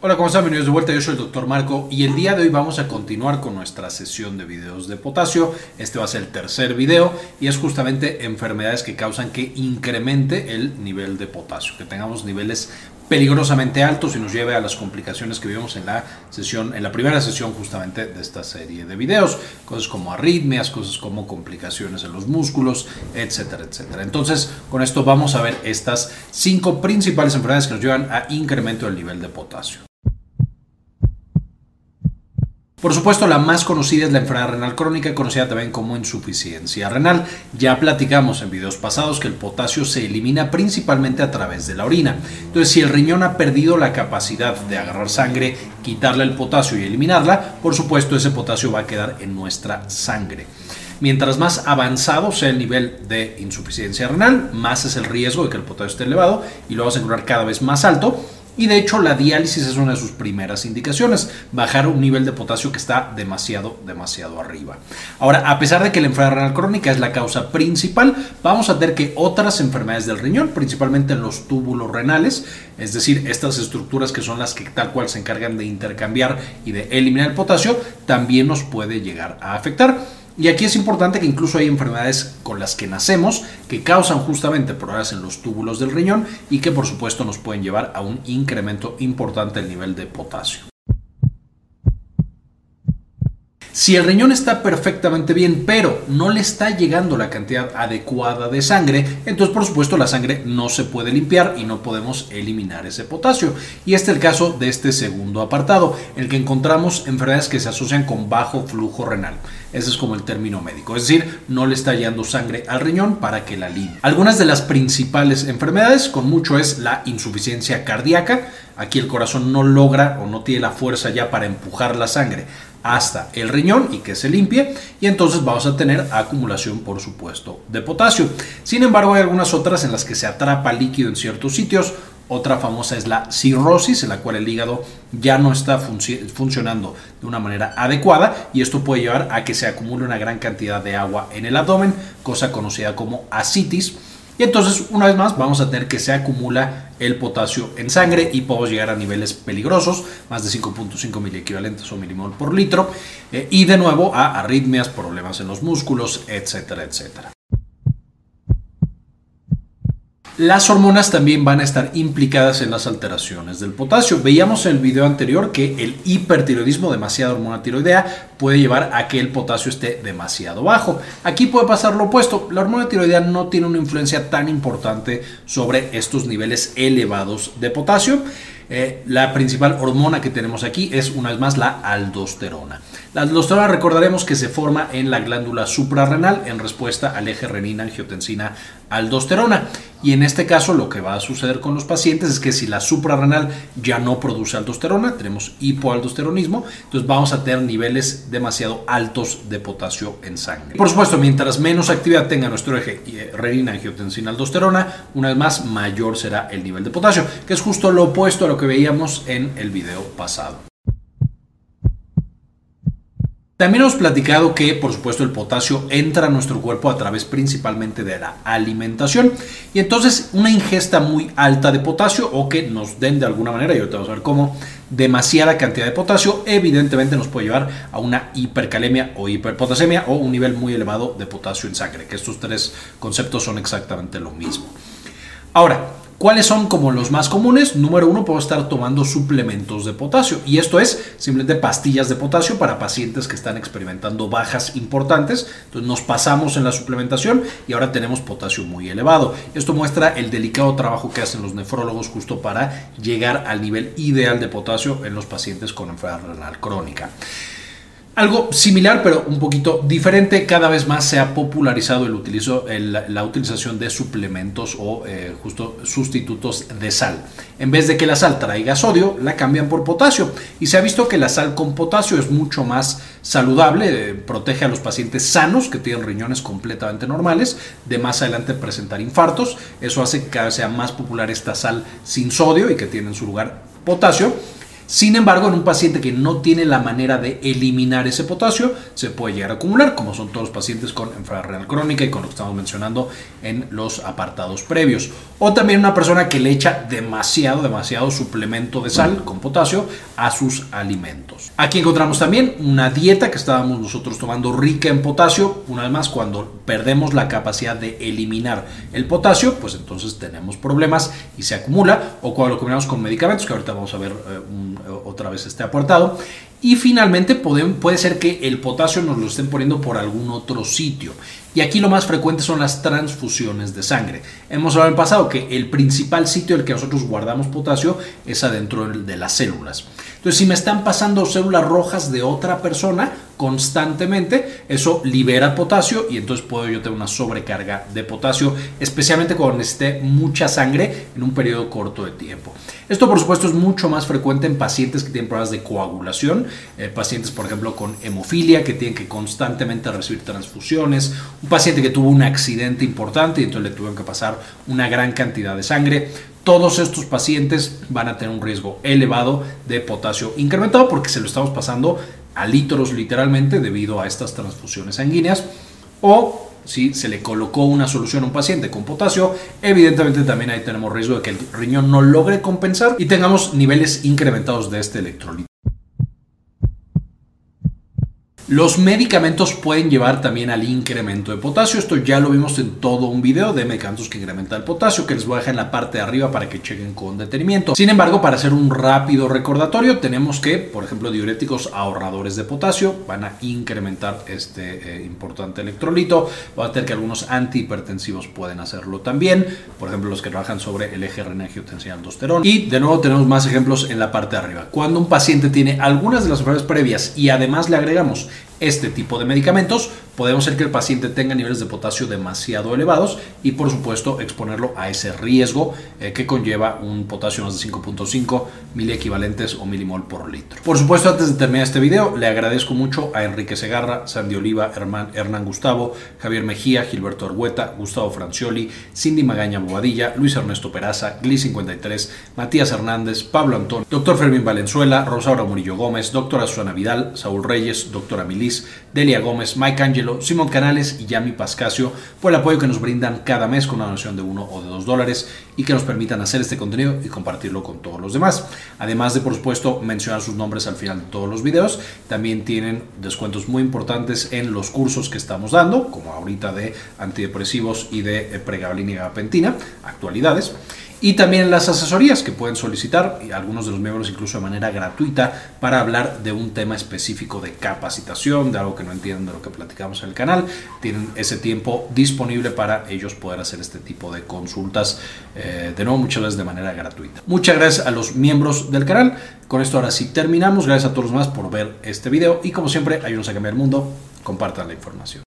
Hola, ¿cómo están? Bienvenidos de vuelta. Yo soy el Dr. Marco y el día de hoy vamos a continuar con nuestra sesión de videos de potasio. Este va a ser el tercer video y es justamente enfermedades que causan que incremente el nivel de potasio, que tengamos niveles peligrosamente altos y nos lleve a las complicaciones que vimos en la sesión, en la primera sesión justamente de esta serie de videos, cosas como arritmias, cosas como complicaciones en los músculos, etcétera, etcétera. Entonces, con esto vamos a ver estas cinco principales enfermedades que nos llevan a incremento del nivel de potasio. Por supuesto, la más conocida es la enfermedad renal crónica, conocida también como insuficiencia renal. Ya platicamos en videos pasados que el potasio se elimina principalmente a través de la orina. Entonces, si el riñón ha perdido la capacidad de agarrar sangre, quitarle el potasio y eliminarla, por supuesto ese potasio va a quedar en nuestra sangre. Mientras más avanzado sea el nivel de insuficiencia renal, más es el riesgo de que el potasio esté elevado y lo vamos a encontrar cada vez más alto y de hecho la diálisis es una de sus primeras indicaciones, bajar un nivel de potasio que está demasiado, demasiado arriba. Ahora, a pesar de que la enfermedad renal crónica es la causa principal, vamos a ver que otras enfermedades del riñón, principalmente en los túbulos renales, es decir, estas estructuras que son las que tal cual se encargan de intercambiar y de eliminar el potasio, también nos puede llegar a afectar. Y aquí es importante que incluso hay enfermedades con las que nacemos que causan justamente problemas en los túbulos del riñón y que por supuesto nos pueden llevar a un incremento importante del nivel de potasio. Si el riñón está perfectamente bien, pero no le está llegando la cantidad adecuada de sangre, entonces por supuesto la sangre no se puede limpiar y no podemos eliminar ese potasio. Y este es el caso de este segundo apartado, el que encontramos enfermedades que se asocian con bajo flujo renal. Ese es como el término médico, es decir, no le está llegando sangre al riñón para que la limpie. Algunas de las principales enfermedades, con mucho, es la insuficiencia cardíaca. Aquí el corazón no logra o no tiene la fuerza ya para empujar la sangre hasta el riñón y que se limpie y entonces vamos a tener acumulación por supuesto de potasio. Sin embargo hay algunas otras en las que se atrapa líquido en ciertos sitios. Otra famosa es la cirrosis, en la cual el hígado ya no está funcionando de una manera adecuada y esto puede llevar a que se acumule una gran cantidad de agua en el abdomen, cosa conocida como ascitis y entonces, una vez más, vamos a tener que se acumula el potasio en sangre y podemos llegar a niveles peligrosos, más de 5.5 miliequivalentes o milimol por litro, eh, y de nuevo a arritmias, problemas en los músculos, etcétera, etcétera. Las hormonas también van a estar implicadas en las alteraciones del potasio. Veíamos en el video anterior que el hipertiroidismo, demasiada hormona tiroidea, puede llevar a que el potasio esté demasiado bajo. Aquí puede pasar lo opuesto. La hormona tiroidea no tiene una influencia tan importante sobre estos niveles elevados de potasio. Eh, la principal hormona que tenemos aquí es una vez más la aldosterona. La aldosterona recordaremos que se forma en la glándula suprarrenal en respuesta al eje renina-angiotensina aldosterona. Y en este caso lo que va a suceder con los pacientes es que si la suprarrenal ya no produce aldosterona, tenemos hipoaldosteronismo, entonces vamos a tener niveles demasiado altos de potasio en sangre. Por supuesto, mientras menos actividad tenga nuestro eje eh, renina-angiotensina-aldosterona, una vez más mayor será el nivel de potasio, que es justo lo opuesto a lo que veíamos en el video pasado. También hemos platicado que, por supuesto, el potasio entra a nuestro cuerpo a través principalmente de la alimentación. Y entonces una ingesta muy alta de potasio o que nos den de alguna manera, y ahorita vamos a ver cómo, demasiada cantidad de potasio, evidentemente nos puede llevar a una hipercalemia o hiperpotasemia o un nivel muy elevado de potasio en sangre, que estos tres conceptos son exactamente lo mismo. Ahora, ¿Cuáles son como los más comunes? Número uno, puedo estar tomando suplementos de potasio. Y esto es simplemente pastillas de potasio para pacientes que están experimentando bajas importantes. Entonces nos pasamos en la suplementación y ahora tenemos potasio muy elevado. Esto muestra el delicado trabajo que hacen los nefrólogos justo para llegar al nivel ideal de potasio en los pacientes con enfermedad renal crónica. Algo similar, pero un poquito diferente, cada vez más se ha popularizado el la utilización de suplementos o eh, justo sustitutos de sal. En vez de que la sal traiga sodio, la cambian por potasio. Y se ha visto que la sal con potasio es mucho más saludable, eh, protege a los pacientes sanos que tienen riñones completamente normales de más adelante presentar infartos. Eso hace que sea más popular esta sal sin sodio y que tiene en su lugar potasio Sin embargo, en un paciente que no tiene la manera de eliminar ese potasio, se puede llegar a acumular, como son todos los pacientes con enfermedad renal crónica y con lo que estamos mencionando en los apartados previos. O también una persona que le echa demasiado, demasiado suplemento de sal con potasio a sus alimentos. Aquí encontramos también una dieta que estábamos nosotros tomando rica en potasio. Una vez más, cuando perdemos la capacidad de eliminar el potasio, pues entonces tenemos problemas y se acumula. O cuando lo combinamos con medicamentos, que ahorita vamos a ver eh, un otra vez esté apartado. Y finalmente puede, ser que el potasio nos lo estén poniendo por algún otro sitio. Y aquí lo más frecuente son las transfusiones de sangre. Hemos hablado en pasado que el principal sitio en el que nosotros guardamos potasio es adentro de las células. Entonces, si me están pasando células rojas de otra persona constantemente, eso libera potasio y entonces puedo yo tener una sobrecarga de potasio, especialmente cuando necesite mucha sangre en un periodo corto de tiempo. Esto, por supuesto, es mucho más frecuente en pacientes que tienen problemas de coagulación, eh, pacientes, por ejemplo, con hemofilia, que tienen que constantemente recibir transfusiones, un paciente que tuvo un accidente importante y entonces le tuvieron que pasar una gran cantidad de sangre. Todos estos pacientes van a tener un riesgo elevado de potasio incrementado porque se lo estamos pasando a litros literalmente debido a estas transfusiones sanguíneas. O si se le colocó una solución a un paciente con potasio, evidentemente también ahí tenemos riesgo de que el riñón no logre compensar y tengamos niveles incrementados de este electrolito. Los medicamentos pueden llevar también al incremento de potasio. Esto ya lo vimos en todo un video de medicamentos que incrementan el potasio, que les voy a dejar en la parte de arriba para que chequen con detenimiento. Sin embargo, para hacer un rápido recordatorio, tenemos que, por ejemplo, diuréticos ahorradores de potasio van a incrementar este eh, importante electrolito. Va a tener que algunos antihipertensivos pueden hacerlo también. Por ejemplo, los que trabajan sobre el eje renina-angiotensina aldosterona. Y de nuevo tenemos más ejemplos en la parte de arriba. Cuando un paciente tiene algunas de las enfermedades previas y además le agregamos este tipo de medicamentos, podemos ser que el paciente tenga niveles de potasio demasiado elevados y por supuesto exponerlo a ese riesgo eh, que conlleva un potasio más de 5.5 miliequivalentes o milimol por litro. Por supuesto, antes de terminar este video, le agradezco mucho a Enrique Segarra, Sandy Oliva, Hernán Gustavo, Javier Mejía, Gilberto Argueta, Gustavo Francioli, Cindy Magaña Bobadilla, Luis Ernesto Peraza, Gli53, Matías Hernández, Pablo Antón, Doctor Fermín Valenzuela, Rosaura Murillo Gómez, Doctora Susana Vidal, Saúl Reyes, Doctora Delia Gómez, Mike Angelo, Simón Canales y Yami Pascasio por el apoyo que nos brindan cada mes con una donación de uno o de dos dólares y que nos permitan hacer este contenido y compartirlo con todos los demás. Además de, por supuesto, mencionar sus nombres al final de todos los videos, también tienen descuentos muy importantes en los cursos que estamos dando, como ahorita de antidepresivos y de pregabalina y gabapentina, actualidades y también las asesorías que pueden solicitar, y algunos de los miembros incluso de manera gratuita, para hablar de un tema específico de capacitación, de algo que no entienden de lo que platicamos en el canal. Tienen ese tiempo disponible para ellos poder hacer este tipo de consultas, eh, de nuevo muchas veces de manera gratuita. Muchas gracias a los miembros del canal. Con esto ahora sí terminamos. Gracias a todos demás por ver este video y como siempre, ayúdenos a cambiar el mundo. Compartan la información.